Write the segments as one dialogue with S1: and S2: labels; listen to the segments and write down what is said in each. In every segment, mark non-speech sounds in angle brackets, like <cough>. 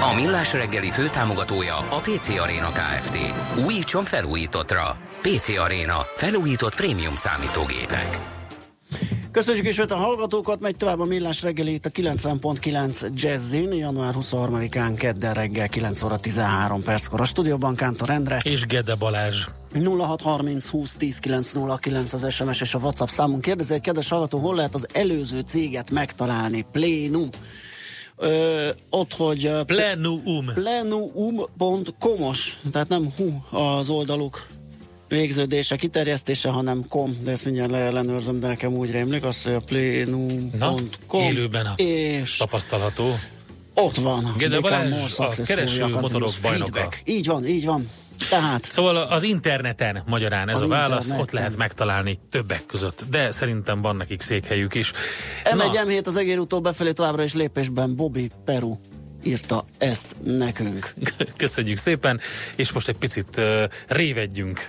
S1: A Millás reggeli főtámogatója a PC Arena Kft. Újítson felújítottra. PC Arena. Felújított prémium számítógépek.
S2: Köszönjük ismét a hallgatókat, megy tovább a millás reggeli itt a 90.9 Jazzin, január 23-án kedden reggel 9 óra 13 perckor a stúdióban Kántor Endre.
S3: És Gede Balázs.
S2: 0630 20 10 909 az SMS és a WhatsApp számunk. Kérdezi egy kedves hallgató, hol lehet az előző céget megtalálni? Plénum. Ö, ott, hogy
S3: Plenum.
S2: plenuum.comos, tehát nem hu az oldaluk végződése, kiterjesztése, hanem com, de ezt mindjárt leellenőrzöm, de nekem úgy rémlik, az, hogy a plenum.com
S3: élőben a
S2: és
S3: tapasztalható.
S2: ott van.
S3: Gede Balázs, a kereső motorok bajnoka.
S2: Feedback. Így van, így van. Tehát
S3: Szóval az interneten magyarán ez
S2: Az
S3: a válasz,
S2: interneten.
S3: ott lehet megtalálni többek között, de szerintem van nekik székhelyük is.
S2: M1 M7 az egérútól befelé továbbra is lépésben Bobby Peru írta ezt nekünk. <laughs>
S3: Köszönjük szépen, és most egy picit uh, révedjünk.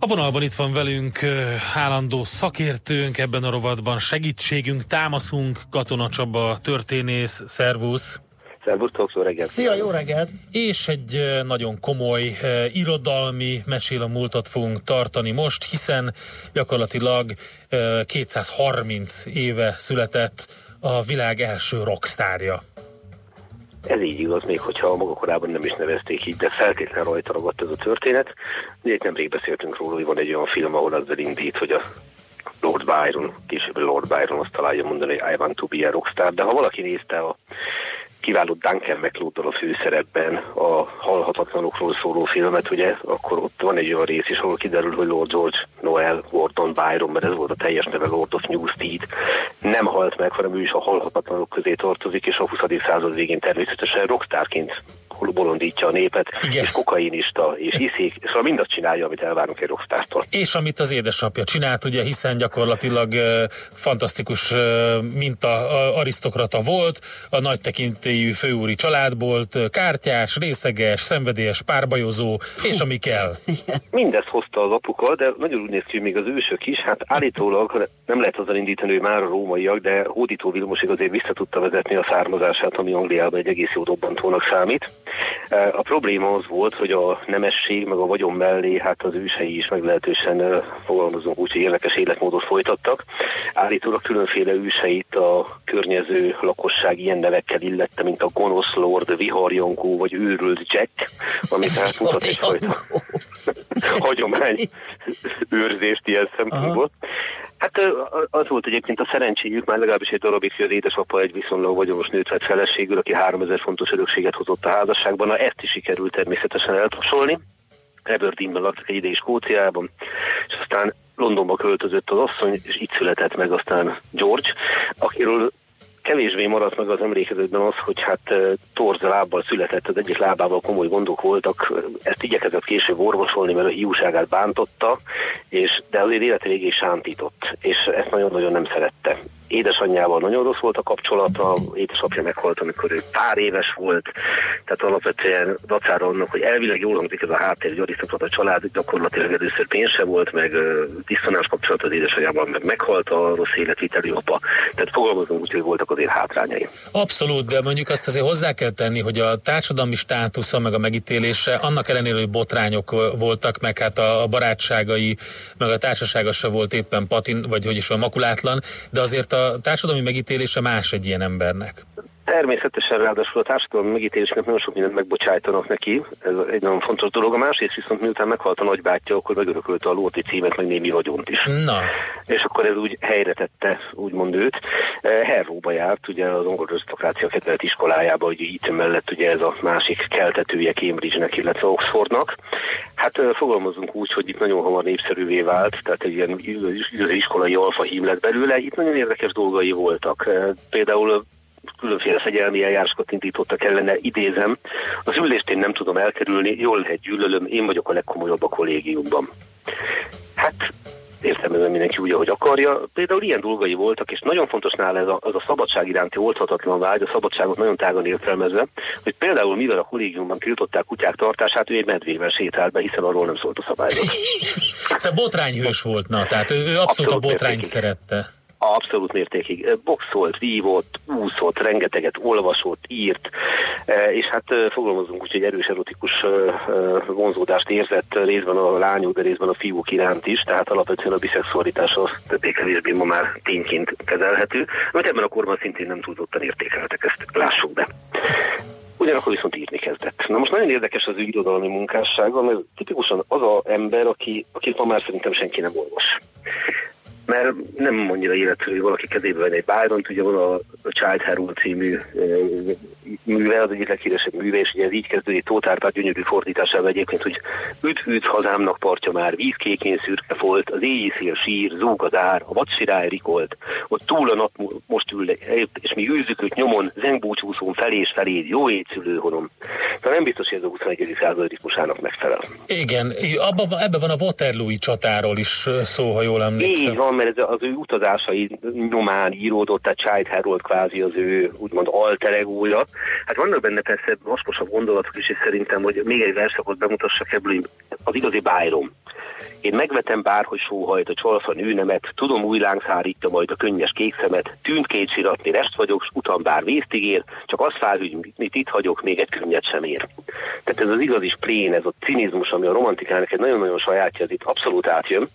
S3: A vonalban itt van velünk állandó szakértőnk ebben a rovatban, segítségünk, támaszunk, Katona Csaba, történész, szervusz.
S4: Szervusztok, jó reggelt!
S2: Szia, jó reggelt!
S3: És egy nagyon komoly irodalmi mesél a múltat fogunk tartani most, hiszen gyakorlatilag uh, 230 éve született a világ első rockstárja.
S4: Ez így igaz, még hogyha maga korában nem is nevezték így, de feltétlenül rajta ragadt ez a történet. Ugye itt nemrég beszéltünk róla, hogy van egy olyan film, ahol azzal indít, hogy a Lord Byron, később Lord Byron azt találja mondani, hogy I want to be a rockstar, de ha valaki nézte a kiváló Duncan mcleod a főszerepben a halhatatlanokról szóló filmet, ugye, akkor ott van egy olyan rész is, ahol kiderül, hogy Lord George Noel Gordon Byron, mert ez volt a teljes neve Lord of Newstead, nem halt meg, hanem ő is a halhatatlanok közé tartozik, és a 20. század végén természetesen rockstárként bolondítja a népet,
S3: Igen.
S4: és kokainista, és iszik, szóval mindazt csinálja, amit elvárunk egy rockstártól.
S3: És amit az édesapja csinált, ugye, hiszen gyakorlatilag uh, fantasztikus uh, minta uh, arisztokrata volt, a nagy tekintélyű főúri családból, kártyás, részeges, szenvedélyes párbajozó, és ami kell.
S4: Mindezt hozta az apuka, de nagyon úgy néz ki, hogy még az ősök is. Hát állítólag nem lehet azzal indítani, hogy már a rómaiak, de Hódító Vilmosig azért vissza tudta vezetni a származását, ami Angliában egy egész jó dobbantónak számít. A probléma az volt, hogy a nemesség meg a vagyon mellé hát az ősei is meglehetősen fogalmazunk úgy, hogy érdekes életmódot folytattak. Állítólag különféle őseit a környező lakosság ilyen nevekkel illette, mint a gonosz lord, viharjonkó vagy őrült Jack, ami tehát mutat egyfajta <laughs> hagyomány <laughs> őrzést ilyen szempontból. Hát az volt egyébként a szerencséjük, már legalábbis egy darabig, hogy az édesapa egy viszonylag vagyonos nőt vett feleségül, aki 3000 fontos örökséget hozott a házasságban. Na ezt is sikerült természetesen eltapsolni. Aberdeenben laktak egy ideig Skóciában, és aztán Londonba költözött az asszony, és itt született meg aztán George, akiről kevésbé maradt meg az emlékezetben az, hogy hát torz lábbal született, az egyik lábával komoly gondok voltak, ezt igyekezett később orvosolni, mert a hiúságát bántotta, és, de azért élete végéig sántított, és ezt nagyon-nagyon nem szerette. Édesanyjával nagyon rossz volt a kapcsolata, édesapja meghalt, amikor ő pár éves volt, tehát alapvetően dacára annak, hogy elvileg jól hangzik ez a háttér, hogy arisztokrata család, gyakorlatilag először pénz se volt, meg ö, diszonás kapcsolat az édesanyjával, meg meghalt a rossz életviteli apa. Tehát fogalmazunk úgy, hogy voltak azért hátrányai.
S3: Abszolút, de mondjuk azt azért hozzá kell tenni, hogy a társadalmi státusza meg a megítélése, annak ellenére, hogy botrányok voltak, meg hát a barátságai, meg a társasága se volt éppen patin, vagy hogy is van makulátlan, de azért a társadalmi megítélése más egy ilyen embernek.
S4: Természetesen ráadásul a társadalmi megítélésnek nagyon sok mindent megbocsájtanak neki, ez egy nagyon fontos dolog. A másrészt viszont miután meghalt a nagybátyja, akkor megörökölte a lóti címet, meg némi vagyont is.
S3: Na,
S4: És akkor ez úgy helyre tette, úgymond őt. Herróba járt, ugye az angol arisztokrácia kedvelt iskolájába, hogy itt mellett ugye ez a másik keltetője Cambridge-nek, illetve Oxfordnak. Hát fogalmazunk úgy, hogy itt nagyon hamar népszerűvé vált, tehát egy ilyen iskolai alfahím lett belőle. Itt nagyon érdekes dolgai voltak. Például különféle fegyelmi eljárásokat indítottak ellene, idézem, az ülést én nem tudom elkerülni, jól lehet gyűlölöm, én vagyok a legkomolyabb a kollégiumban. Hát értelmezem mindenki úgy, ahogy akarja. Például ilyen dolgai voltak, és nagyon fontos nála ez a, az a szabadság iránti oldhatatlan vágy, a szabadságot nagyon tágan értelmezve, hogy például mivel a kollégiumban tiltották kutyák tartását, ő egy medvével sétált be, hiszen arról nem szólt a szabályzat. <laughs>
S3: szóval botrányhős volt, na, tehát ő, ő abszolút, abszolút a botrányt szerette.
S4: Abszolút mértékig. Boxolt, vívott, úszott, rengeteget olvasott, írt, és hát fogalmazunk úgy, hogy erős erotikus vonzódást érzett részben a lányok, de részben a fiúk iránt is, tehát alapvetően a biszexualitás az többé-kevésbé ma már tényként kezelhető, amit ebben a korban szintén nem túlzottan értékeltek, ezt lássuk be. Ugyanakkor viszont írni kezdett. Na most nagyon érdekes az irodalmi munkássága, mert tipikusan az a ember, aki, akit ma már szerintem senki nem olvas mert nem annyira életszerű, hogy valaki kezébe venni egy Byron, ugye van a, Child Herald című műve, az egyik leghíresebb műve, és ugye ez így kezdődik Tóth gyönyörű fordításával egyébként, hogy üt üt hazámnak partja már, vízkékén szürke folt, az éjjé szél sír, zúg az ár, a vadsirály rikolt, ott túl a nap most ül, és mi űzzük őt nyomon, zengbúcsúszón felé és felé, jó étszülő honom. De nem biztos, hogy ez a 21. század ritmusának megfelel.
S3: Igen, abba, ebben van a Waterloo-i csatáról is szó, ha jól emlékszem.
S4: Így van, mert ez az ő utazásai nyomán íródott, tehát Child Harold kvázi az ő úgymond alter egója. Hát vannak benne persze vaskosabb gondolatok is, és szerintem, hogy még egy verszakot bemutassak ebből, az igazi Byron. Én megvetem bárhogy sóhajt a csalfa nőnemet, tudom új láng szárítja majd a könnyes kék szemet, tűnt két siratni rest vagyok, s utam bár vízt ígér, csak azt fáj, hogy mit itt hagyok, még egy könnyet sem ér. Tehát ez az igazi plén, ez a cinizmus, ami a romantikának egy nagyon-nagyon sajátja, ez itt abszolút átjön.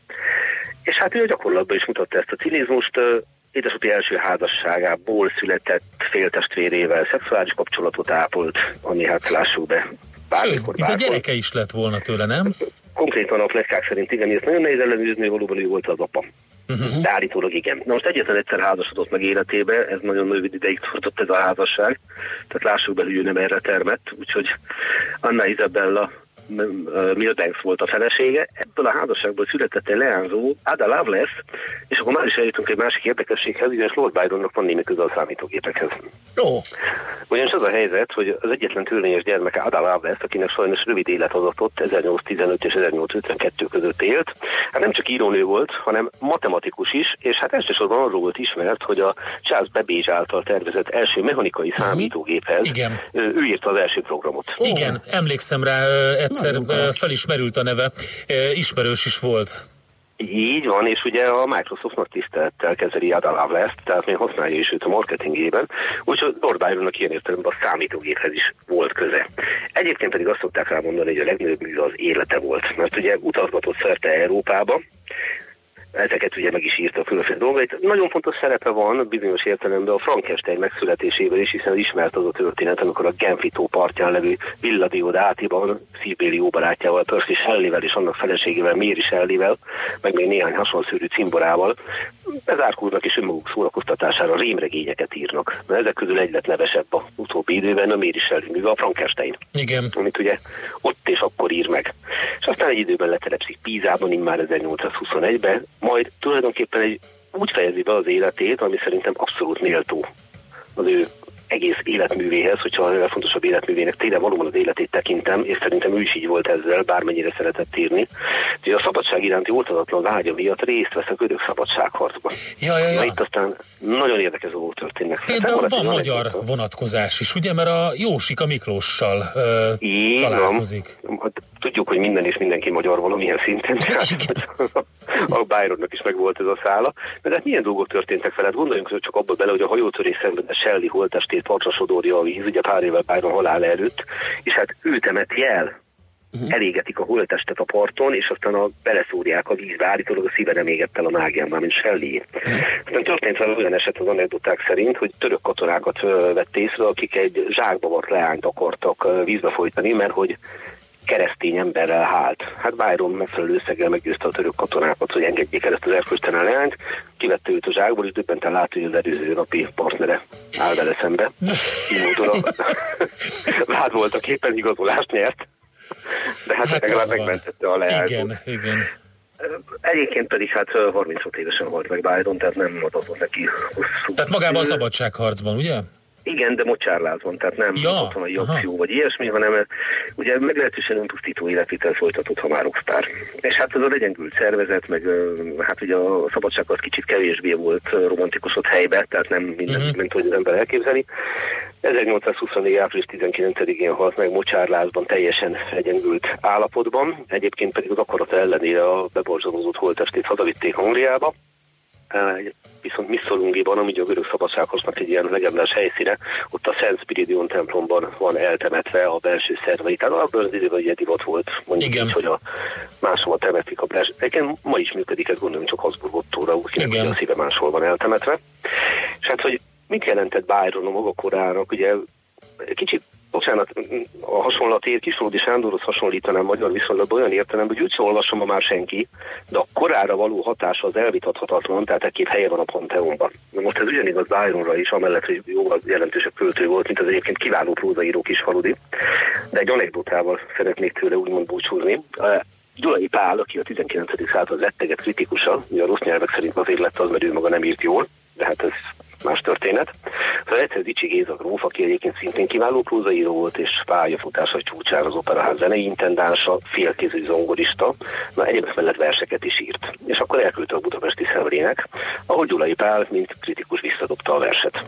S4: És hát ő a gyakorlatban is mutatta ezt a cinizmust, édesapja első házasságából született féltestvérével szexuális kapcsolatot ápolt, ami hát lássuk be.
S3: Sőt, itt a gyereke is lett volna tőle, nem?
S4: Konkrétan a plegykák szerint igen, ezt nagyon nehéz ellenőrizni, valóban ő volt az apa. Uh-huh. De állítólag igen. Na most egyetlen egyszer házasodott meg életébe, ez nagyon rövid ideig tartott ez a házasság, tehát lássuk be, hogy ő nem erre termett, úgyhogy Anna Isabella Milbanks volt a felesége, ebből a házasságból született egy leányzó, Ada Lovelace, és akkor már is eljutunk egy másik érdekességhez, ugyanis Lord Byronnak van némi közel a számítógépekhez.
S3: Ó.
S4: Ugyanis az a helyzet, hogy az egyetlen törvényes gyermeke Ada Lovelace, akinek sajnos rövid élet adatott, 1815 és 1852 között élt, hát nem csak írónő volt, hanem matematikus is, és hát elsősorban arról volt ismert, hogy a Charles Babbage által tervezett első mechanikai mhm. számítógéphez
S3: Igen.
S4: ő írta az első programot.
S3: Igen, emlékszem rá, egyszer felismerült a neve, ismerős is volt.
S4: Így van, és ugye a Microsoftnak tisztelettel kezeli Ada Lovelace, tehát még használja is őt a marketingében, úgyhogy Lord Byronnak ilyen értelemben a számítógéphez is volt köze. Egyébként pedig azt szokták rámondani, hogy a legnagyobb műve az élete volt, mert ugye utazgatott szerte Európába, ezeket ugye meg is írta a különféle dolgait. Nagyon fontos szerepe van bizonyos értelemben a Frankenstein megszületésében is, hiszen ismert az a történet, amikor a Genfi tó partján levő Villa Diodátiban szívbéli jó barátjával, Percy Shelley-vel és annak feleségével, Mary Shelley-vel, meg még néhány hasonszörű cimborával bezárkódnak és önmaguk szórakoztatására rémregényeket írnak. Na, ezek közül egy lett nevesebb a utóbbi időben, a Mary Shelley műve, a Frankenstein.
S3: Igen.
S4: Amit ugye ott és akkor ír meg. És aztán egy időben letelepszik Pízában, immár 1821-ben, majd tulajdonképpen egy úgy fejezi be az életét, ami szerintem abszolút méltó az ő egész életművéhez, hogyha a legfontosabb életművének tényleg valóban az életét tekintem, és szerintem ő is így volt ezzel, bármennyire szeretett írni. Ugye a szabadság iránti oltatatlan vágya miatt részt vesz a görög szabadságharcban.
S3: Ja, ja, ja.
S4: Na itt aztán nagyon érdekes dolgok történnek.
S3: Például hát, van magyar egy vonatkozás is, ugye, mert a Jósika Miklóssal uh, találkozik.
S4: Hát, tudjuk, hogy minden és mindenki magyar valamilyen szinten, tehát a Byronnak is meg volt ez a szála. De hát milyen dolgok történtek fel? Hát gondoljunk csak abba bele, hogy a hajótörés szenvedett Shelley holtestét partra sodorja a víz, ugye pár évvel Byron halál előtt, és hát ő temeti el uh-huh. elégetik a holttestet a parton, és aztán a beleszúrják a vízbe, állítólag a szíve nem égett el a mágián, már mint Shelley. Uh-huh. Aztán történt vele olyan eset az anekdoták szerint, hogy török katonákat vett észre, akik egy zsákba vart leányt akartak vízbe folytani, mert hogy keresztény emberrel hált. Hát Byron megfelelő összeggel meggyőzte a török katonákat, hogy engedjék el ezt az erkölcstelen leányt, kivette őt a zsákból, és döbbenten látta, hogy az előző napi partnere áll vele szembe. Módon <laughs> vád voltak éppen igazolást nyert, de hát, hát legalább megmentette a leányot.
S3: Igen, igen.
S4: Egyébként pedig hát 35 évesen volt meg Biden, tehát nem adatott neki
S3: hosszú. Tehát magában a szabadságharcban, ugye?
S4: Igen, de mocsárlázban, tehát nem ja, katonai akció vagy ilyesmi, hanem eh, ugye meglehetősen önpusztító életvitel folytatott, ha már rockstar. És hát ez a legyengült szervezet, meg eh, hát ugye a szabadság az kicsit kevésbé volt eh, romantikusott helybe, tehát nem minden, uh-huh. mint hogy az ember elképzeli. 1824. április 19-én halt meg mocsárlázban teljesen legyengült állapotban, egyébként pedig az akarata ellenére a beborzsonózott holtestét hazavitték Angliába, viszont Missolungiban, ami a görög szabadságosnak egy ilyen legendás helyszíne, ott a Szent Spiridion templomban van eltemetve a belső szervei. Tehát abban az időben egy divat volt, mondjuk Igen. így, hogy a máshol temetik a belső. Egyébként ma is működik, ez gondolom csak Habsburg Ottóra, úgy a szíve máshol van eltemetve. És hát, hogy mit jelentett Byron a maga korának, ugye kicsit bocsánat, a hasonlat ér Kisródi Sándorhoz hasonlítanám magyar viszonylatban olyan értelemben, hogy úgy olvasom ma már senki, de a korára való hatása az elvitathatatlan, tehát egy két helye van a Panteonban. Most ez ugyanigaz Byronra is, amellett, hogy jóval jelentősebb költő volt, mint az egyébként kiváló prózaíró kis faludi. De egy anekdotával szeretnék tőle úgymond búcsúzni. Gyulai Pál, aki a 19. század letteget kritikusa, ugye a rossz nyelvek szerint azért lett az, mert ő maga nem írt jól, de hát ez más történet. Szóval egyszer Dicsi Géza gróf, aki egyébként szintén kiváló prózaíró volt, és pályafutása csúcsán az operaház zenei intendánsa, félkézű zongorista, na egyébként mellett verseket is írt. És akkor elküldte a budapesti szemlének, ahol Gyulai Pál, mint kritikus visszadobta a verset.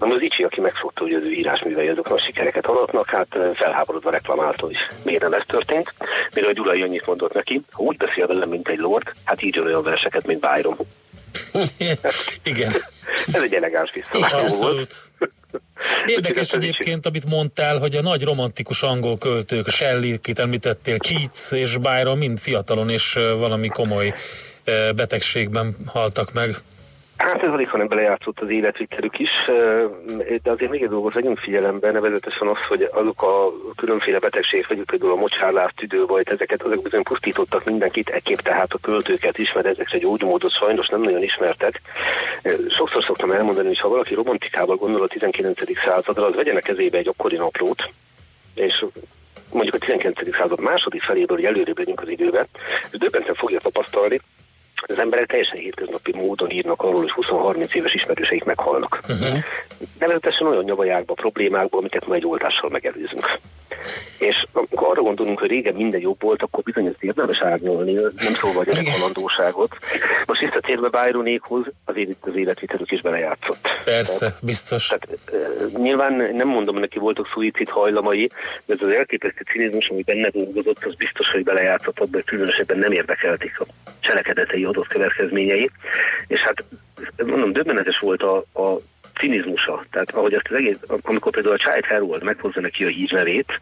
S4: Na az Icsi, aki megfogta, hogy az ő írásművei azok a sikereket aratnak, hát felháborodva reklamálta, hogy miért nem ez történt. Mire a Gyulai annyit mondott neki, ha úgy beszél velem, mint egy lord, hát így olyan verseket, mint Byron. <laughs>
S3: Igen.
S4: Ez egy elegáns visszavágó volt.
S3: Érdekes egyébként, amit mondtál, hogy a nagy romantikus angol költők, Shelley, akit említettél, Keats és Byron mind fiatalon és valami komoly betegségben haltak meg.
S4: Hát ez alig, hanem belejátszott az életvitelük is, de azért még egy dolgot vegyünk figyelembe, nevezetesen az, hogy azok a különféle betegségek, vagy például a mocsárlás, tüdőbajt, ezeket azok bizony pusztítottak mindenkit, ekképp tehát a költőket is, mert ezekre gyógymódot sajnos nem nagyon ismertek. Sokszor szoktam elmondani, hogy ha valaki romantikával gondol a 19. századra, az vegyenek kezébe egy akkori naplót, és mondjuk a 19. század második feléből, hogy előrébb legyünk az időbe, és döbbenten fogja tapasztalni, az emberek teljesen hétköznapi módon írnak arról, hogy 20-30 éves ismerőseik meghalnak. Uh-huh. Nevezetesen olyan nyavajákba, problémákba, amiket ma egy oltással megelőzünk. És amikor arra gondolunk, hogy régen minden jobb volt, akkor bizony ezt érdemes árnyolni, nem szólva a gyerekhalandóságot. Most visszatérve Byronékhoz, az, az életvitelük is belejátszott.
S3: Persze, tehát, biztos.
S4: Tehát, nyilván nem mondom, neki voltak szuicid hajlamai, de ez az elképesztő cinizmus, ami benne dolgozott, az biztos, hogy belejátszott abban, hogy különösebben nem érdekelték a cselekedetei adott következményei. És hát mondom, döbbenetes volt a, a cinizmusa. Tehát ahogy ezt az egész, amikor például a Child Harold meghozza neki a hírnevét,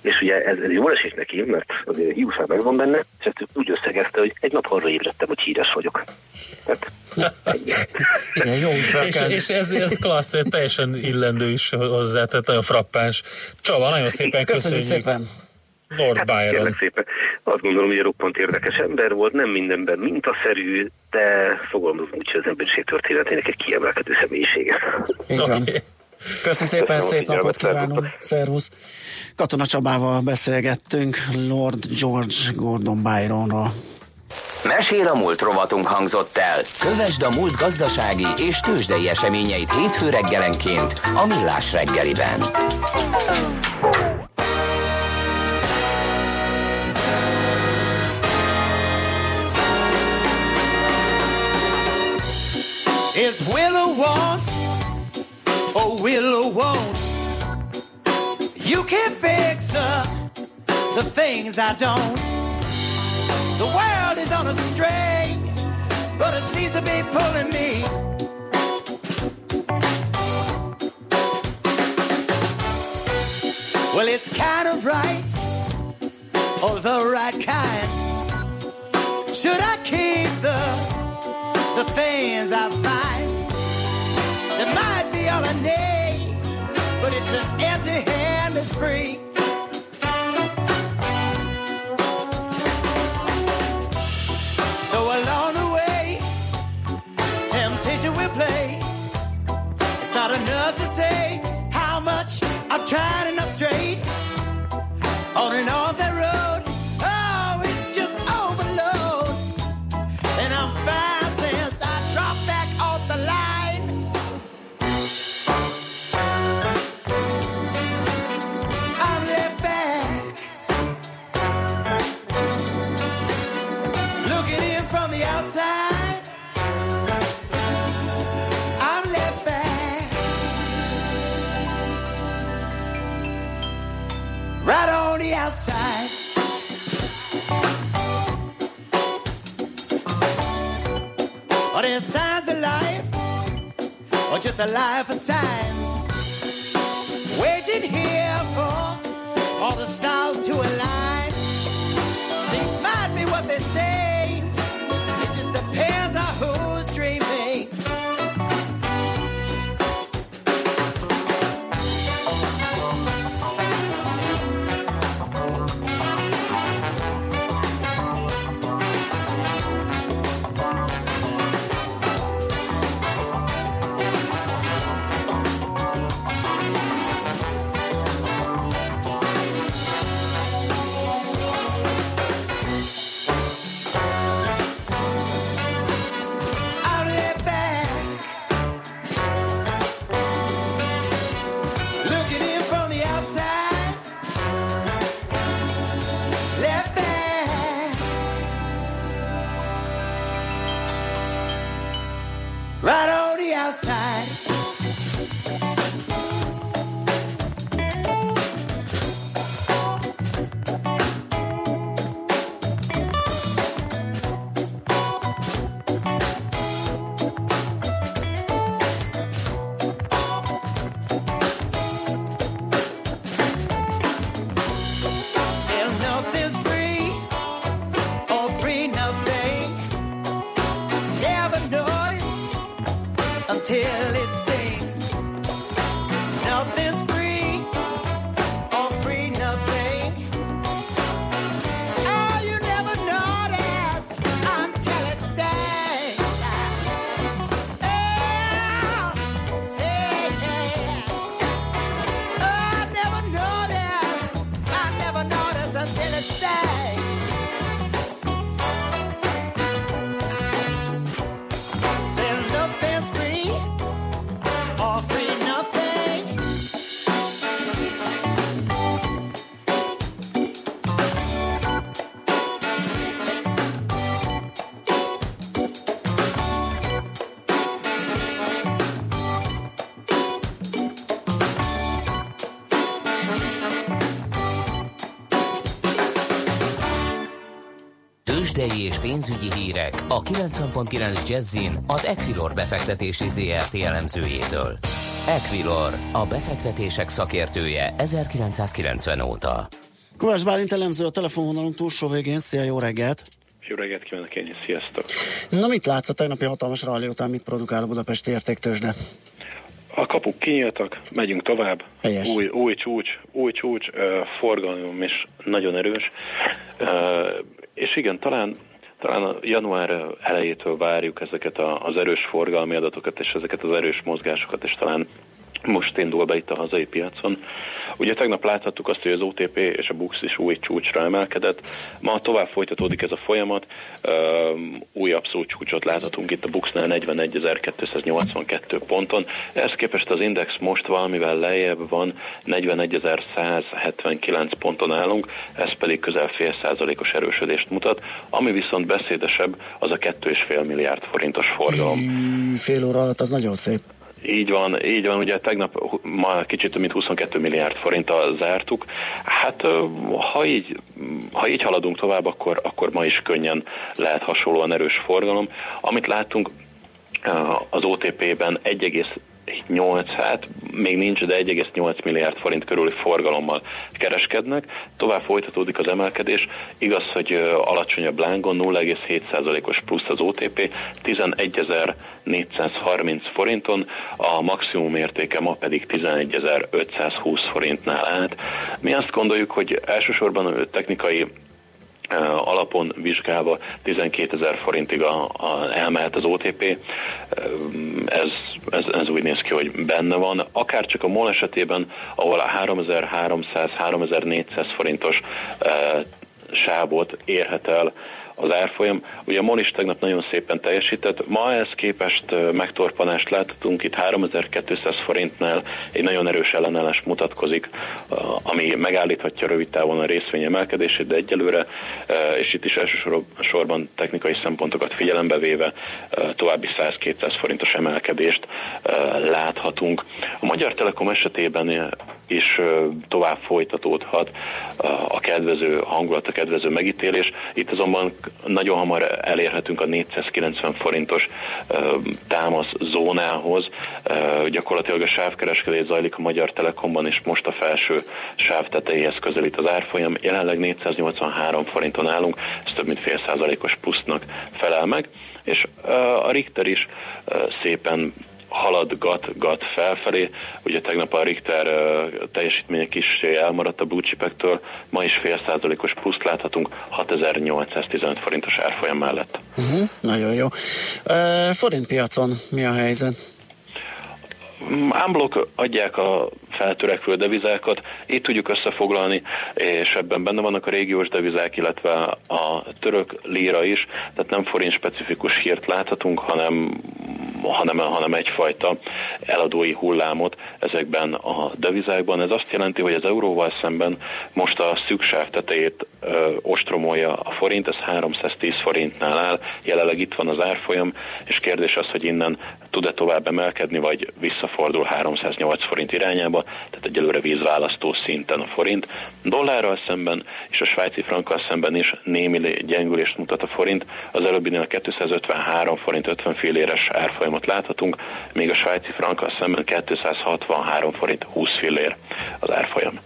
S4: és ugye ez, ez jól esik neki, mert azért hiúság megvan benne, és ezt úgy összegezte, hogy egy nap arra ébredtem, hogy híres vagyok. Tehát,
S3: Igen, jó, és, és ez, ez klassz, teljesen illendő is hozzá, tehát nagyon frappáns. Csaba, nagyon szépen köszönjük. köszönjük szépen. Lord hát, Byron.
S4: Szépen. Azt gondolom, hogy roppant érdekes ember volt, nem mindenben mintaszerű, de fogalmazom úgy, hogy az emberiség történetének egy kiemelkedő személyisége.
S2: Okay. Köszi szépen, Köszönöm, szép napot kívánunk. Szervusz. Katona Csabával beszélgettünk Lord George Gordon Byronról.
S1: Mesél a múlt rovatunk hangzott el. Kövesd a múlt gazdasági és tőzsdei eseményeit hétfő reggelenként a Millás reggeliben. Is will Willow want or Willow won't? You can't fix the, the things I don't. The world is on a string, but it seems to be pulling me. Well, it's kind of right, or the right kind. Should I keep the things I find. That might be all I need, but it's an empty hand that's free.
S5: So along the way, temptation will play. It's not enough to say how much I've tried. Just a life of signs?
S1: Pénzügyi hírek a 90.9 Jazzin az Equilor befektetési ZRT elemzőjétől. Equilor, a befektetések szakértője 1990 óta.
S2: Kovács Bálint elemző a telefonvonalunk túlsó végén. Szia, jó reggelt!
S6: Jó reggelt kívánok én is, sziasztok!
S2: Na mit látsz a tegnapi hatalmas rally után, mit produkál a Budapesti értéktősde?
S6: A kapuk kinyíltak, megyünk tovább.
S2: Helyes.
S6: Új, új csúcs, új csúcs, uh, forgalom is nagyon erős. Uh, és igen, talán talán a január elejétől várjuk ezeket a, az erős forgalmi adatokat és ezeket az erős mozgásokat, és talán most indul be itt a hazai piacon. Ugye tegnap láthattuk azt, hogy az OTP és a BUX is új csúcsra emelkedett. Ma tovább folytatódik ez a folyamat. Új abszolút csúcsot láthatunk itt a BUX-nál 41.282 ponton. Ehhez képest az index most valamivel lejjebb van, 41.179 ponton állunk, ez pedig közel fél százalékos erősödést mutat. Ami viszont beszédesebb, az a 2,5 milliárd forintos forgalom.
S2: Fél óra alatt, az nagyon szép.
S6: Így van, így van, ugye tegnap ma kicsit több mint 22 milliárd forinttal zártuk. Hát ha így, ha így haladunk tovább, akkor, akkor ma is könnyen lehet hasonlóan erős forgalom. Amit láttunk az OTP-ben 1,8, hát még nincs, de 1,8 milliárd forint körüli forgalommal kereskednek. Tovább folytatódik az emelkedés. Igaz, hogy alacsonyabb lángon 0,7%-os plusz az OTP, 11.430 forinton, a maximum értéke ma pedig 11.520 forintnál állt. Mi azt gondoljuk, hogy elsősorban technikai alapon vizsgálva 12 ezer forintig a, a, elmehet az OTP. Ez, ez, ez úgy néz ki, hogy benne van. Akár csak a MOL esetében, ahol a 3300-3400 forintos e, sávot érhet el az árfolyam. Ugye a MOL is tegnap nagyon szépen teljesített, ma ehhez képest megtorpanást láthatunk, itt 3200 forintnál egy nagyon erős ellenállás mutatkozik, ami megállíthatja rövid távon a részvény emelkedését, de egyelőre, és itt is elsősorban technikai szempontokat figyelembe véve további 100-200 forintos emelkedést láthatunk. A Magyar Telekom esetében is tovább folytatódhat a kedvező hangulat, a kedvező megítélés. Itt azonban nagyon hamar elérhetünk a 490 forintos támasz zónához. Gyakorlatilag a sávkereskedés zajlik a Magyar Telekomban, és most a felső sáv tetejéhez közelít az árfolyam. Jelenleg 483 forinton állunk, ez több mint fél százalékos plusznak felel meg és a Richter is szépen haladgat felfelé. Ugye tegnap a Richter teljesítménye kis elmaradt a blue chipektől, ma is fél százalékos pluszt láthatunk 6815 forintos árfolyam mellett.
S2: Uh-huh, nagyon jó. Uh, forint piacon mi a helyzet?
S6: Ámblok adják a feltörekvő devizákat, itt tudjuk összefoglalni, és ebben benne vannak a régiós devizák, illetve a török líra is, tehát nem forint specifikus hírt láthatunk, hanem hanem, hanem egyfajta eladói hullámot ezekben a devizákban. Ez azt jelenti, hogy az euróval szemben most a szüksáv tetejét ö, ostromolja a forint, ez 310 forintnál áll, jelenleg itt van az árfolyam, és kérdés az, hogy innen tud-e tovább emelkedni, vagy visszafordul 308 forint irányába, tehát egyelőre vízválasztó szinten a forint. Dollárral szemben és a svájci frankkal szemben is némi gyengülést mutat a forint, az előbbinél 253 forint 50 filléres árfolyamot láthatunk, még a svájci frankkal szemben 263 forint 20 fillér az árfolyam.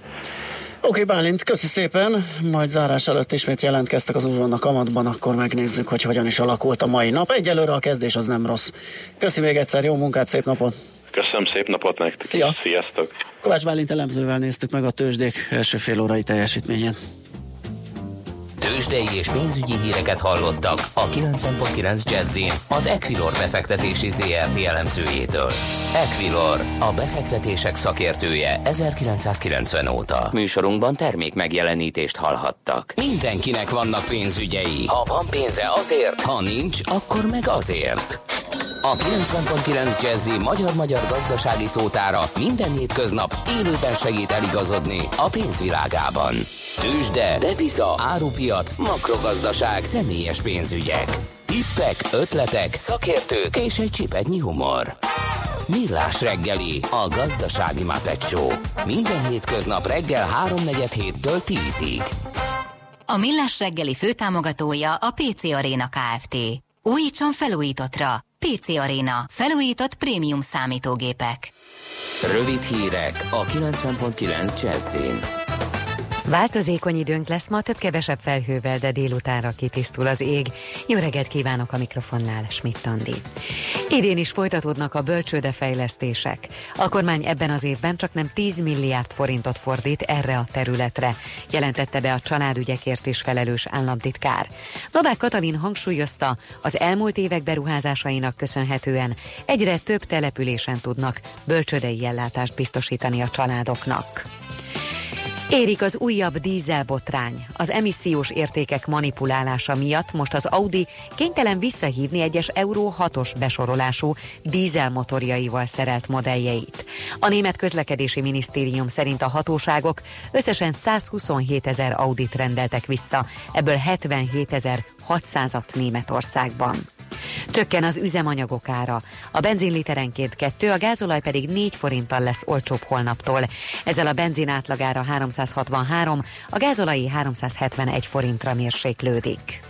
S2: Oké, okay, Bálint, köszi szépen. Majd zárás előtt ismét jelentkeztek az uzsonna kamatban, akkor megnézzük, hogy hogyan is alakult a mai nap. Egyelőre a kezdés az nem rossz. Köszi még egyszer, jó munkát, szép napot!
S6: Köszönöm, szép napot nektek!
S2: Szia!
S6: Sziasztok!
S2: Kovács Bálint elemzővel néztük meg a tőzsdék első fél órai teljesítményét.
S1: Tőzsdei és pénzügyi híreket hallottak a 90.9 jazz az Equilor befektetési ZRT elemzőjétől. Equilor, a befektetések szakértője 1990 óta. Műsorunkban termék megjelenítést hallhattak. Mindenkinek vannak pénzügyei. Ha van pénze azért, ha nincs, akkor meg azért. A 90.9 Jazzy magyar-magyar gazdasági szótára minden hétköznap élőben segít eligazodni a pénzvilágában. Tősde, depisza, árupiac, makrogazdaság, személyes pénzügyek. Tippek, ötletek, szakértők és egy csipetnyi humor. Millás reggeli, a gazdasági mapetsó. Minden hétköznap reggel 3.47-től 10-ig.
S7: A Millás reggeli főtámogatója a PC Arena Kft. Újítson felújítottra. PC Arena. Felújított prémium számítógépek.
S1: Rövid hírek a 90.9 Jazzin.
S8: Változékony időnk lesz ma, több-kevesebb felhővel, de délutánra kitisztul az ég. Jó reggelt kívánok a mikrofonnál, Schmidt Andi. Idén is folytatódnak a bölcsőde fejlesztések. A kormány ebben az évben csak nem 10 milliárd forintot fordít erre a területre, jelentette be a családügyekért is felelős államtitkár. Novák Katalin hangsúlyozta, az elmúlt évek beruházásainak köszönhetően egyre több településen tudnak bölcsödei ellátást biztosítani a családoknak. Érik az újabb dízelbotrány. Az emissziós értékek manipulálása miatt most az Audi kénytelen visszahívni egyes Euró 6-os besorolású dízelmotorjaival szerelt modelljeit. A német közlekedési minisztérium szerint a hatóságok összesen 127 ezer Audit rendeltek vissza, ebből 77 ezer 600-at Németországban. Csökken az üzemanyagok ára. A benzin literenként 2, a gázolaj pedig 4 forinttal lesz olcsóbb holnaptól. Ezzel a benzin átlagára 363, a gázolai 371 forintra mérséklődik.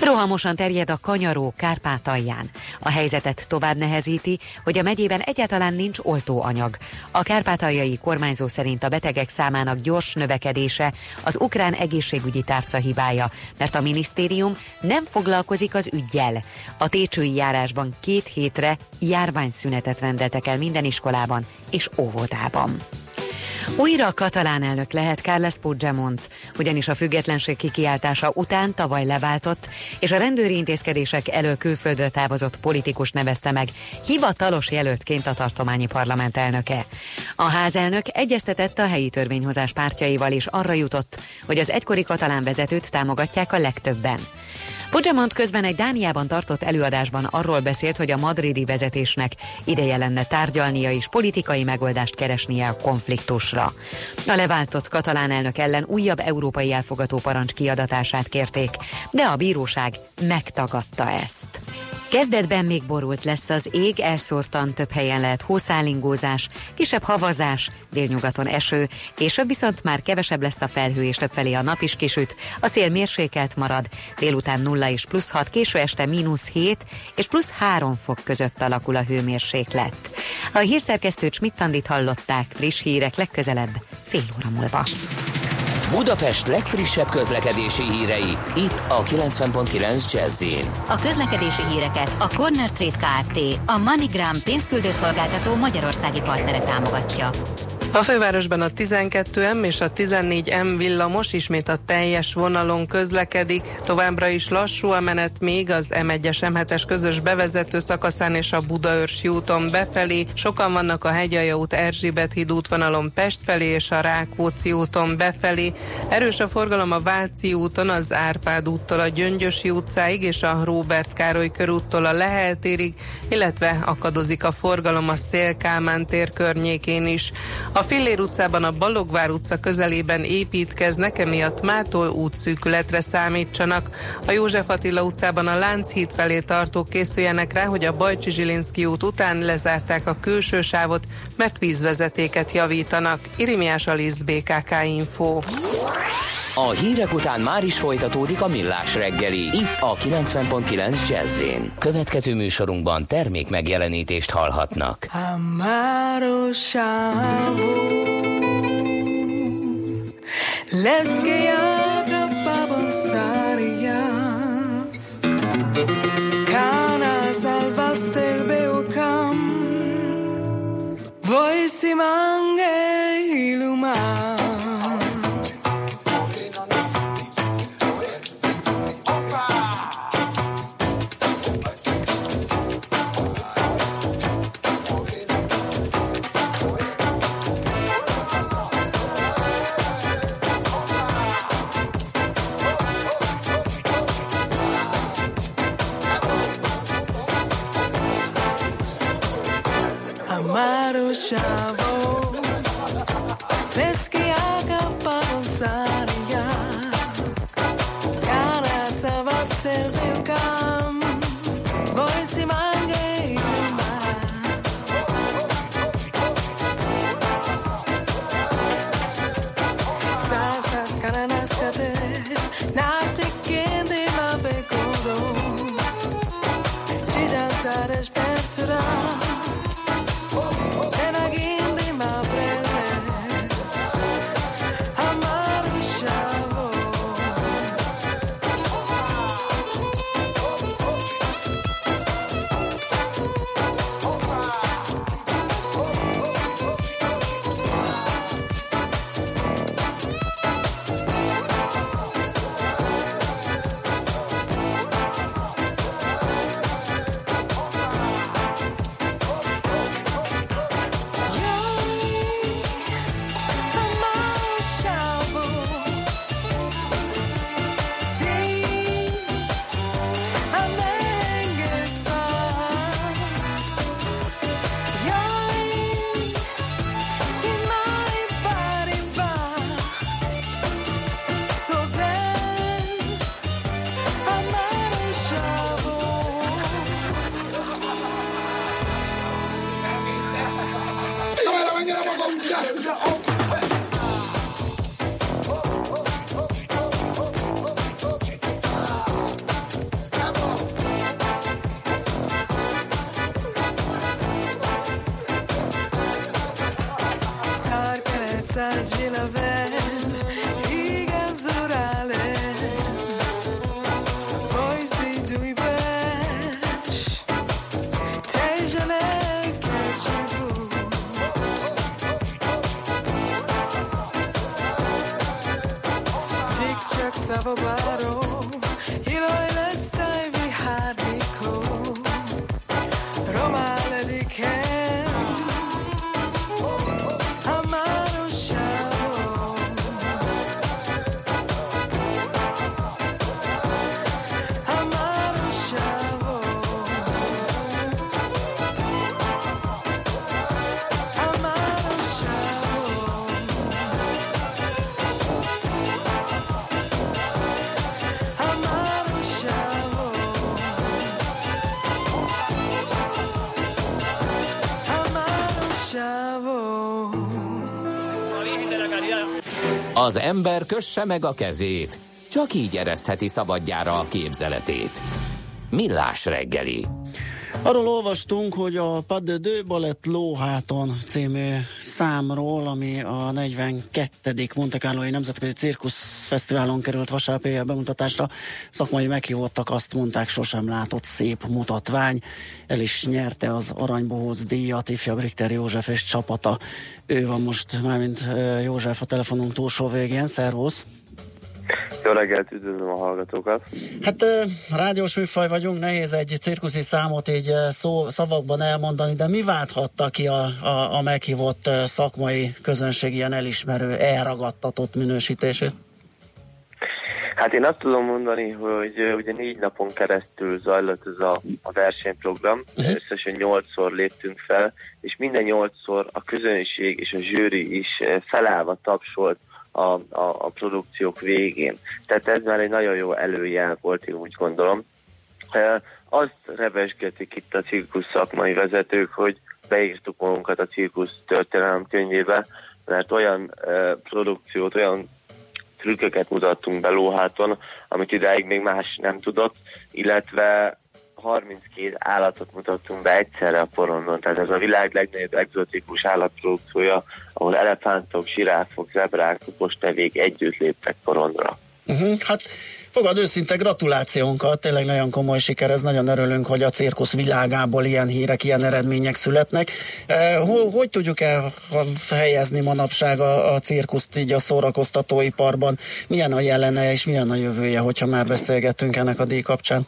S8: Rohamosan terjed a kanyaró Kárpátalján. A helyzetet tovább nehezíti, hogy a megyében egyáltalán nincs oltóanyag. A kárpátaljai kormányzó szerint a betegek számának gyors növekedése az ukrán egészségügyi tárca hibája, mert a minisztérium nem foglalkozik az ügyjel. A técsői járásban két hétre járványszünetet rendeltek el minden iskolában és óvodában. Újra katalán elnök lehet Carles Puigdemont, ugyanis a függetlenség kikiáltása után tavaly leváltott, és a rendőri intézkedések elől külföldre távozott politikus nevezte meg hivatalos jelöltként a tartományi parlament elnöke. A házelnök egyeztetett a helyi törvényhozás pártjaival és arra jutott, hogy az egykori katalán vezetőt támogatják a legtöbben. Puigdemont közben egy Dániában tartott előadásban arról beszélt, hogy a madridi vezetésnek ideje lenne tárgyalnia és politikai megoldást keresnie a konfliktusra. A leváltott katalán elnök ellen újabb európai elfogató parancs kiadatását kérték, de a bíróság megtagadta ezt. Kezdetben még borult lesz az ég, elszórtan több helyen lehet hószálingózás, kisebb havazás, délnyugaton eső, később viszont már kevesebb lesz a felhő és többfelé a nap is kisüt, a szél mérsékelt marad, délután 0 és plusz 6, késő este mínusz 7 és plusz 3 fok között alakul a hőmérséklet. A hírszerkesztő Csmittandit hallották, friss hírek legközelebb, fél óra múlva.
S1: Budapest legfrissebb közlekedési hírei, itt a 90.9 jazz
S7: A közlekedési híreket a Corner Trade Kft. a MoneyGram pénzküldőszolgáltató magyarországi partnere támogatja.
S9: A fővárosban a 12M és a 14M villamos ismét a teljes vonalon közlekedik. Továbbra is lassú a menet még az M1-es M7-es közös bevezető szakaszán és a Budaörsi úton befelé. Sokan vannak a Hegyalja út Erzsébet híd útvonalon Pest felé és a Rákóczi úton befelé. Erős a forgalom a Váci úton, az Árpád úttól a Gyöngyösi utcáig és a Róbert Károly körúttól a Lehel térig, illetve akadozik a forgalom a Szélkámán tér környékén is. A Fillér utcában a Balogvár utca közelében építkeznek, emiatt mától útszűkületre számítsanak. A József Attila utcában a Lánchíd felé tartók készüljenek rá, hogy a Bajcsi Zsilinszki út után lezárták a külső sávot, mert vízvezetéket javítanak. Irimiás Alisz BKK Info.
S1: A hírek után már is folytatódik a millás reggeli, itt a 90.9 jazz Következő műsorunkban termék megjelenítést hallhatnak.
S10: Amaro Les que haga si mange show.
S1: Az ember kösse meg a kezét, csak így eresztheti szabadjára a képzeletét. Millás reggeli.
S2: Arról olvastunk, hogy a Pas de Deux Ballet Lóháton című számról, ami a 42. Monte Carloi Nemzetközi Cirkusz Fesztiválon került vasárnap éjjel bemutatásra, szakmai meghívottak azt mondták, sosem látott szép mutatvány. El is nyerte az Aranybohóc díjat, ifjabb Richter József és csapata. Ő van most, mármint József a telefonunk túlsó végén. Szervusz!
S11: Jó reggelt, üdvözlöm a hallgatókat.
S2: Hát rádiós műfaj vagyunk, nehéz egy cirkuszi számot így szó, szavakban elmondani, de mi válthatta ki a, a, a meghívott szakmai közönség ilyen elismerő, elragadtatott minősítését?
S11: Hát én azt tudom mondani, hogy ugye négy napon keresztül zajlott ez a, a versenyprogram, uh-huh. összesen nyolcszor léptünk fel, és minden nyolcszor a közönség és a zsűri is felállva tapsolt a, a, a produkciók végén. Tehát ez már egy nagyon jó előjel volt, én úgy gondolom. Azt revesgetik itt a cirkusz szakmai vezetők, hogy beírtuk magunkat a cirkusz történelem könyvébe, mert olyan produkciót, olyan trükköket mutattunk be lóháton, amit idáig még más nem tudott, illetve 32 állatot mutattunk be egyszerre a porondon, tehát ez a világ legnagyobb egzotikus állatprodukciója, ahol elefántok, siráfok, zebrák, postevék együtt léptek porondra.
S2: Uh-huh. Hát fogad őszinte gratulációnkat, tényleg nagyon komoly siker, ez nagyon örülünk, hogy a cirkusz világából ilyen hírek, ilyen eredmények születnek. Eh, ho- hogy tudjuk el helyezni manapság a, a cirkuszt így a szórakoztatóiparban? Milyen a jelene és milyen a jövője, hogyha már beszélgettünk ennek a díj kapcsán?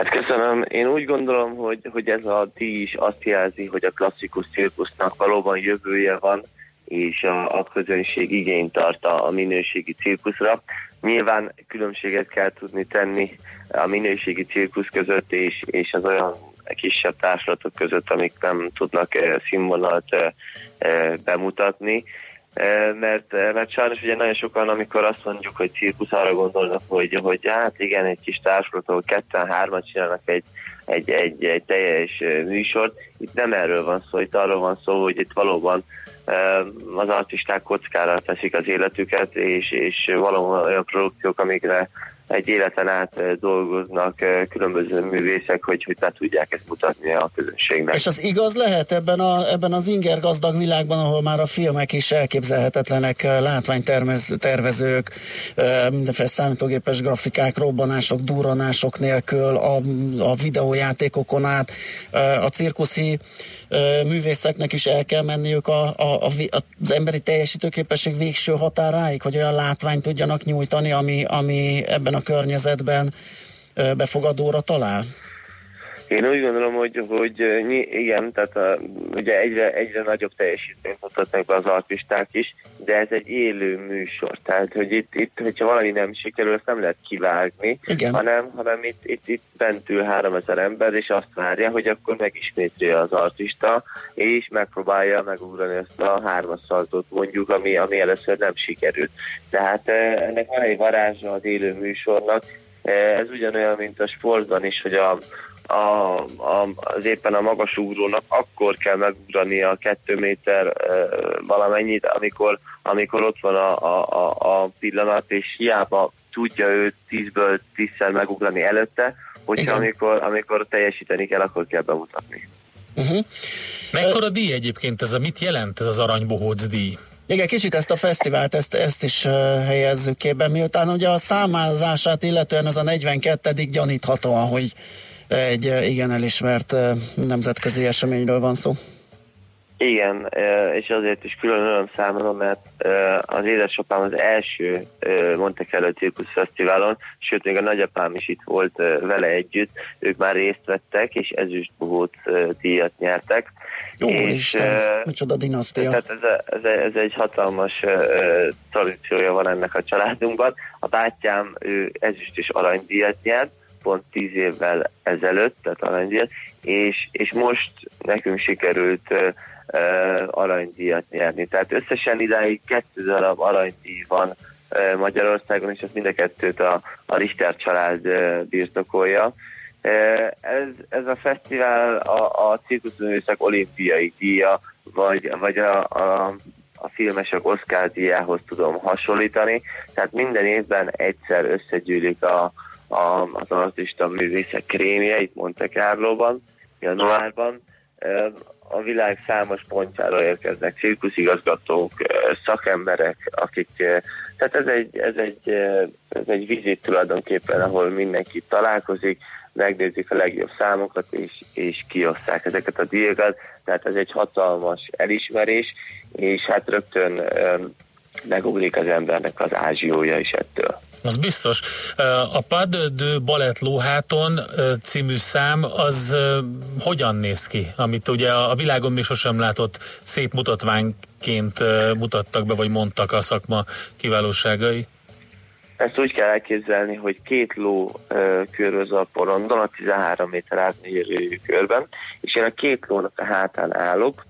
S11: Hát köszönöm. Én úgy gondolom, hogy, hogy ez a díj is azt jelzi, hogy a klasszikus cirkusznak valóban jövője van, és a, a közönség igényt tart a, a minőségi cirkuszra. Nyilván különbséget kell tudni tenni a minőségi cirkusz között és, és az olyan kisebb társulatok között, amik nem tudnak eh, színvonalat eh, eh, bemutatni. Eh, mert, eh, mert sajnos ugye nagyon sokan, amikor azt mondjuk, hogy cirkusz, arra gondolnak, hogy, hogy hát igen, egy kis társulat, ahol ketten, hárman csinálnak egy, egy, egy, egy teljes eh, műsort. Itt nem erről van szó, itt arról van szó, hogy itt valóban az artisták kockára teszik az életüket, és, és valóban olyan produkciók, amikre egy életen át eh, dolgoznak eh, különböző művészek, hogy, hogy be tudják ezt mutatni a közönségnek.
S2: És az igaz lehet ebben, a, ebben az inger gazdag világban, ahol már a filmek is elképzelhetetlenek, eh, látványtervezők, mindenféle számítógépes grafikák, robbanások, durranások nélkül, a, a videójátékokon át, a cirkuszi művészeknek is el kell menniük a, a, a, az emberi teljesítőképesség végső határáig, hogy olyan látványt tudjanak nyújtani, ami, ami ebben a környezetben befogadóra talál?
S11: Én úgy gondolom, hogy, hogy igen, tehát a, ugye egyre, egyre nagyobb teljesítményt mutatnak be az artisták is, de ez egy élő műsor, tehát hogy itt, itt hogyha valami nem sikerül, ezt nem lehet kivágni,
S2: Igen.
S11: hanem, hanem itt, itt, itt bent ül 3000 ember, és azt várja, hogy akkor megismétlje az artista, és megpróbálja megugrani ezt a hármas mondjuk, ami, ami először nem sikerült. Tehát eh, ennek van egy varázsa az élő műsornak, ez ugyanolyan, mint a sportban is, hogy a, a, a, az éppen a magas ugrónak akkor kell megugrani a kettő méter e, valamennyit, amikor, amikor ott van a, a, a, a pillanat, és hiába tudja ő tízből tízszer megugrani előtte, hogyha
S2: Igen.
S11: amikor, amikor teljesíteni kell, akkor kell bemutatni.
S2: Uh-huh.
S3: Mekkora díj egyébként ez a, mit jelent ez az aranybohóc díj?
S2: Igen, kicsit ezt a fesztivált, ezt, ezt is uh, helyezzük képbe, miután ugye a számázását illetően ez a 42. gyaníthatóan, hogy egy uh, igen elismert uh, nemzetközi eseményről van szó.
S11: Igen, ö, és azért is külön öröm számomra, mert az édesapám az első Monte Carlo Cirkusz Fesztiválon, sőt még a nagyapám is itt volt vele együtt, ők már részt vettek, és ezüstbohóc díjat nyertek.
S2: Jó,
S11: és,
S2: Isten,
S11: ö,
S2: micsoda dinasztia.
S11: Tehát ez, a- ez, a- ez egy hatalmas ö, tradíciója van ennek a családunkban. A bátyám ő ezüst és aranydíjat nyert, pont tíz évvel ezelőtt, tehát aranydíjat, és, és most nekünk sikerült ö, ö, aranydíjat nyerni. Tehát összesen idáig kettő darab aranydíj van ö, Magyarországon, és ezt mind a kettőt a, a Richter család ö, birtokolja. Ez, ez a fesztivál a, a cirkuszművészek olimpiai díja, vagy, vagy a, a, a filmesek Oscar díjához tudom hasonlítani. Tehát minden évben egyszer összegyűlik a, a, az artista művészek krémje itt Monte Carlo-ban, januárban. A világ számos pontjára érkeznek cirkuszigazgatók, szakemberek, akik tehát ez egy, ez egy, ez egy vizit tulajdonképpen, ahol mindenki találkozik, megnézik a legjobb számokat, és, és kioszták ezeket a díjakat. Tehát ez egy hatalmas elismerés, és hát rögtön megugrik az embernek az ázsiója is ettől.
S3: Az biztos. A Pas de Ballet Lóháton című szám, az hogyan néz ki? Amit ugye a világon még sosem látott szép mutatványként mutattak be, vagy mondtak a szakma kiválóságai?
S11: Ezt úgy kell elképzelni, hogy két ló ö, köröz a porondon, a 13 méter átmérőjű körben, és én a két lónak a hátán állok,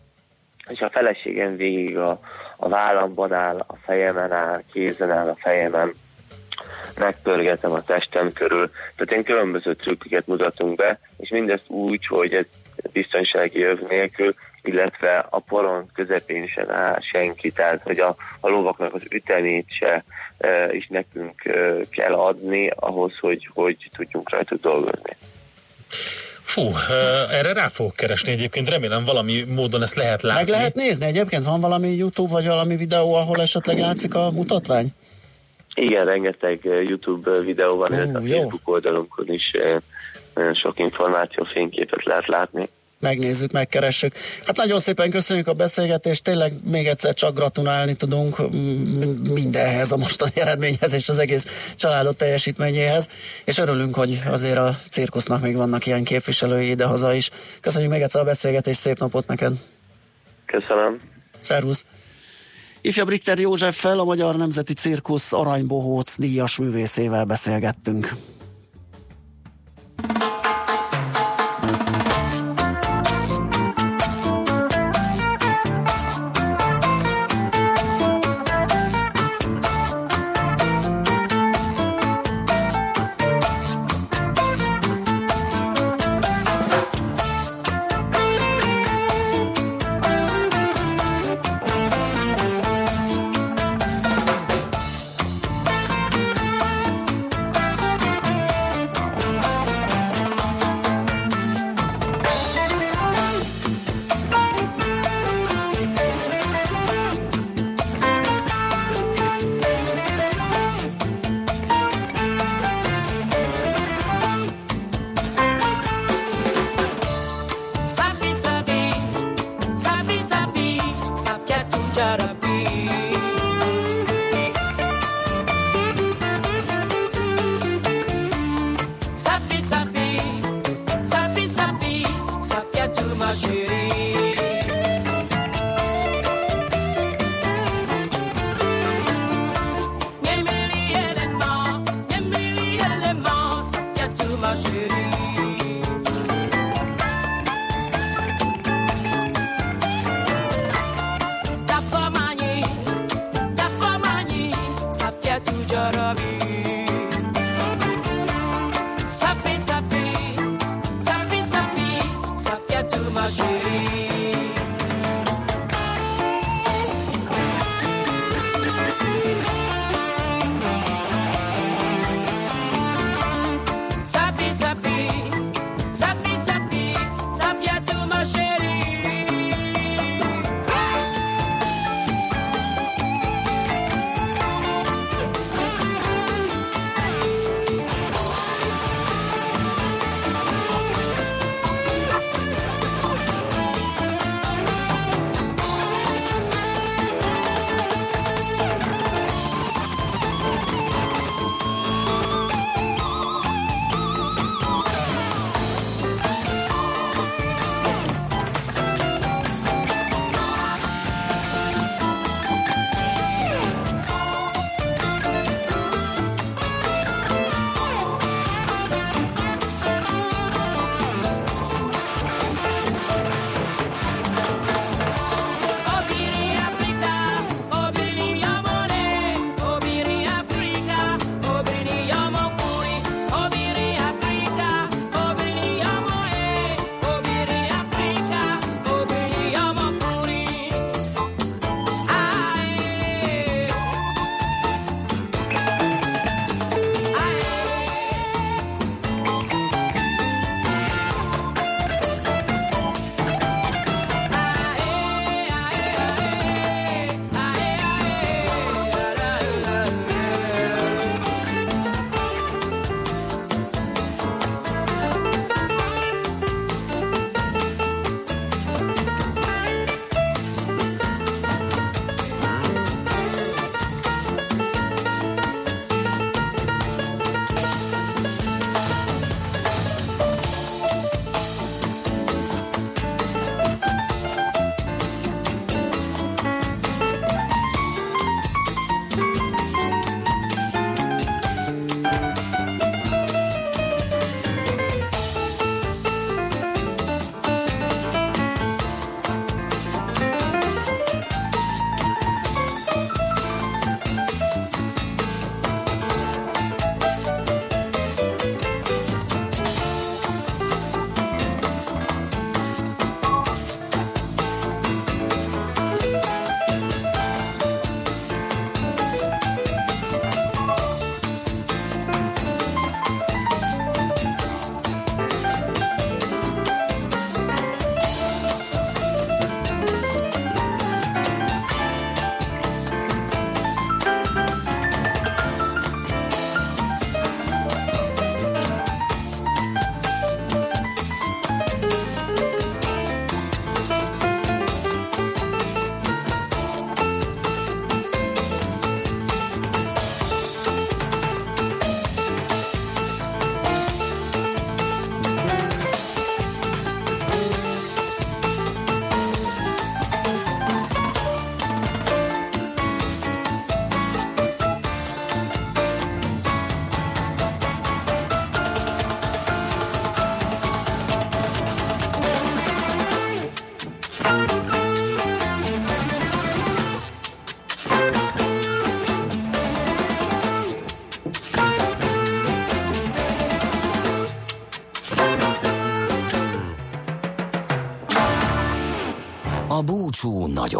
S11: és a feleségem végig a, a vállamban áll, a fejemen áll, kézen áll a fejemen, megpörgetem a testem körül. Tehát én különböző trükköket mutatunk be, és mindezt úgy, hogy ez biztonsági öv nélkül, illetve a poron közepén sem áll senki, tehát hogy a, a lovaknak az ütemét se e, is nekünk e, kell adni ahhoz, hogy, hogy tudjunk rajtuk dolgozni.
S3: Fú, erre rá fogok keresni egyébként, remélem valami módon ezt lehet látni.
S2: Meg lehet nézni egyébként? Van valami YouTube vagy valami videó, ahol esetleg látszik a mutatvány?
S11: Igen, rengeteg eh, YouTube videó van, illetve a. Facebook oldalunkon is eh, nagyon sok információ, fényképet lehet látni.
S2: megnézzük, megkeressük. Hát nagyon szépen köszönjük a beszélgetést, tényleg még egyszer csak gratulálni tudunk mindenhez, a mostani eredményhez és az egész családot teljesítményéhez, és örülünk, hogy azért a cirkusznak még vannak ilyen képviselői idehaza is. Köszönjük még egyszer a beszélgetést, szép napot neked!
S11: Köszönöm.
S2: Szervusz! Ifjabb Richter Józseffel, a Magyar Nemzeti Cirkusz aranybohóc díjas művészével beszélgettünk.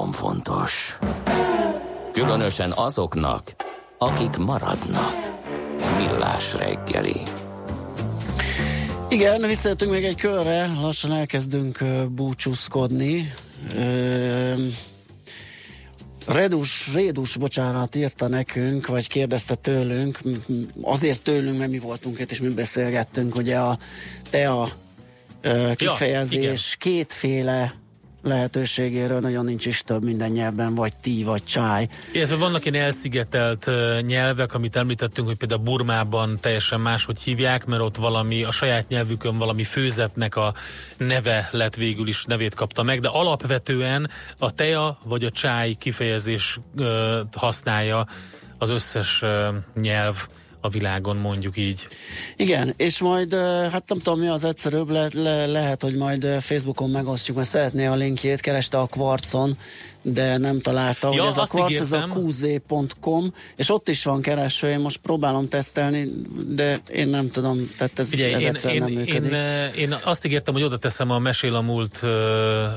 S1: Nagyon fontos. Különösen azoknak, akik maradnak. Millás reggeli.
S2: Igen, visszajöttünk még egy körre, lassan elkezdünk búcsúzkodni. Redus, Rédus, bocsánat, írta nekünk, vagy kérdezte tőlünk, azért tőlünk, mert mi voltunk itt, és mi beszélgettünk, ugye a tea ö, kifejezés kétféle lehetőségéről nagyon nincs is több minden nyelvben, vagy tí, vagy csáj.
S3: Illetve vannak ilyen elszigetelt nyelvek, amit említettünk, hogy például Burmában teljesen máshogy hívják, mert ott valami, a saját nyelvükön valami főzetnek a neve lett végül is nevét kapta meg, de alapvetően a tea vagy a csáj kifejezés használja az összes nyelv a világon, mondjuk így.
S2: Igen, és majd, hát nem tudom mi az egyszerűbb, le, le, lehet, hogy majd Facebookon megosztjuk, mert szeretné a linkjét, kereste a kvarcon, de nem találta,
S3: Ja,
S2: hogy ez a kvarc, ez a qz.com, és ott is van kereső, én most próbálom tesztelni, de én nem tudom, tehát ez,
S3: Ugye,
S2: ez
S3: én,
S2: egyszer
S3: én,
S2: nem működik.
S3: én, én azt ígértem, hogy oda teszem a Mesél a múlt uh,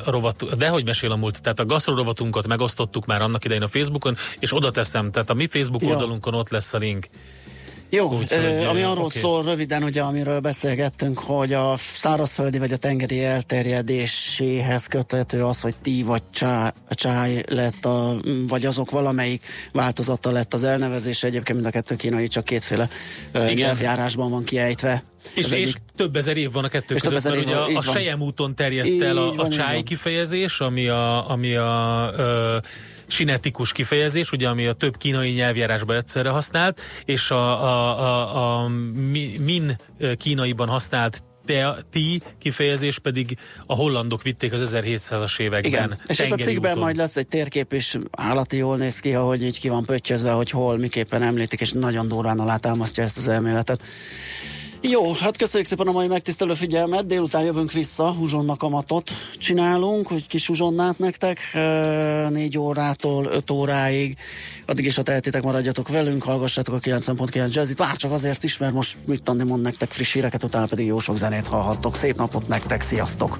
S3: rovat, de hogy mesél a múlt, tehát a gasztro rovatunkat megosztottuk már annak idején a Facebookon, és oda teszem, tehát a mi Facebook
S2: Ja.
S3: oldalunkon ott lesz a link.
S2: Jó,
S3: Úgy,
S2: ö,
S3: hogy,
S2: ami
S3: ö,
S2: arról
S3: oké.
S2: szól röviden, ugye, amiről beszélgettünk, hogy a szárazföldi vagy a tengeri elterjedéséhez köthető az, hogy tí vagy csáj, csáj lett, a, vagy azok valamelyik változata lett az elnevezés. Egyébként mind a kettő kínai, csak kétféle ö, nyelvjárásban van kiejtve.
S3: És, és több ezer év van a kettő
S2: És
S3: között, mert ugye
S2: van,
S3: a, a. Sejem úton terjedt el a, a csáj kifejezés, ami a, ami a ö, sinetikus kifejezés, ugye, ami a több kínai nyelvjárásban egyszerre használt, és a, a, a, a mi- min kínaiban használt te, ti kifejezés pedig a hollandok vitték az 1700-as években.
S2: Igen, és itt a cikkben
S3: úton.
S2: majd lesz egy térkép, és állati jól néz ki, ahogy így ki van pöttyözve, hogy hol, miképpen említik, és nagyon durván alátámasztja ezt az elméletet. Jó, hát köszönjük szépen a mai megtisztelő figyelmet, délután jövünk vissza, húzsonna kamatot csinálunk, hogy kis húzsonnát nektek, négy órától öt óráig, addig is, ha tehetitek, maradjatok velünk, hallgassátok a 90.9 Jazzit, már csak azért is, mert most mit tanni mond nektek friss híreket, utána pedig jó sok zenét hallhattok. Szép napot nektek, sziasztok!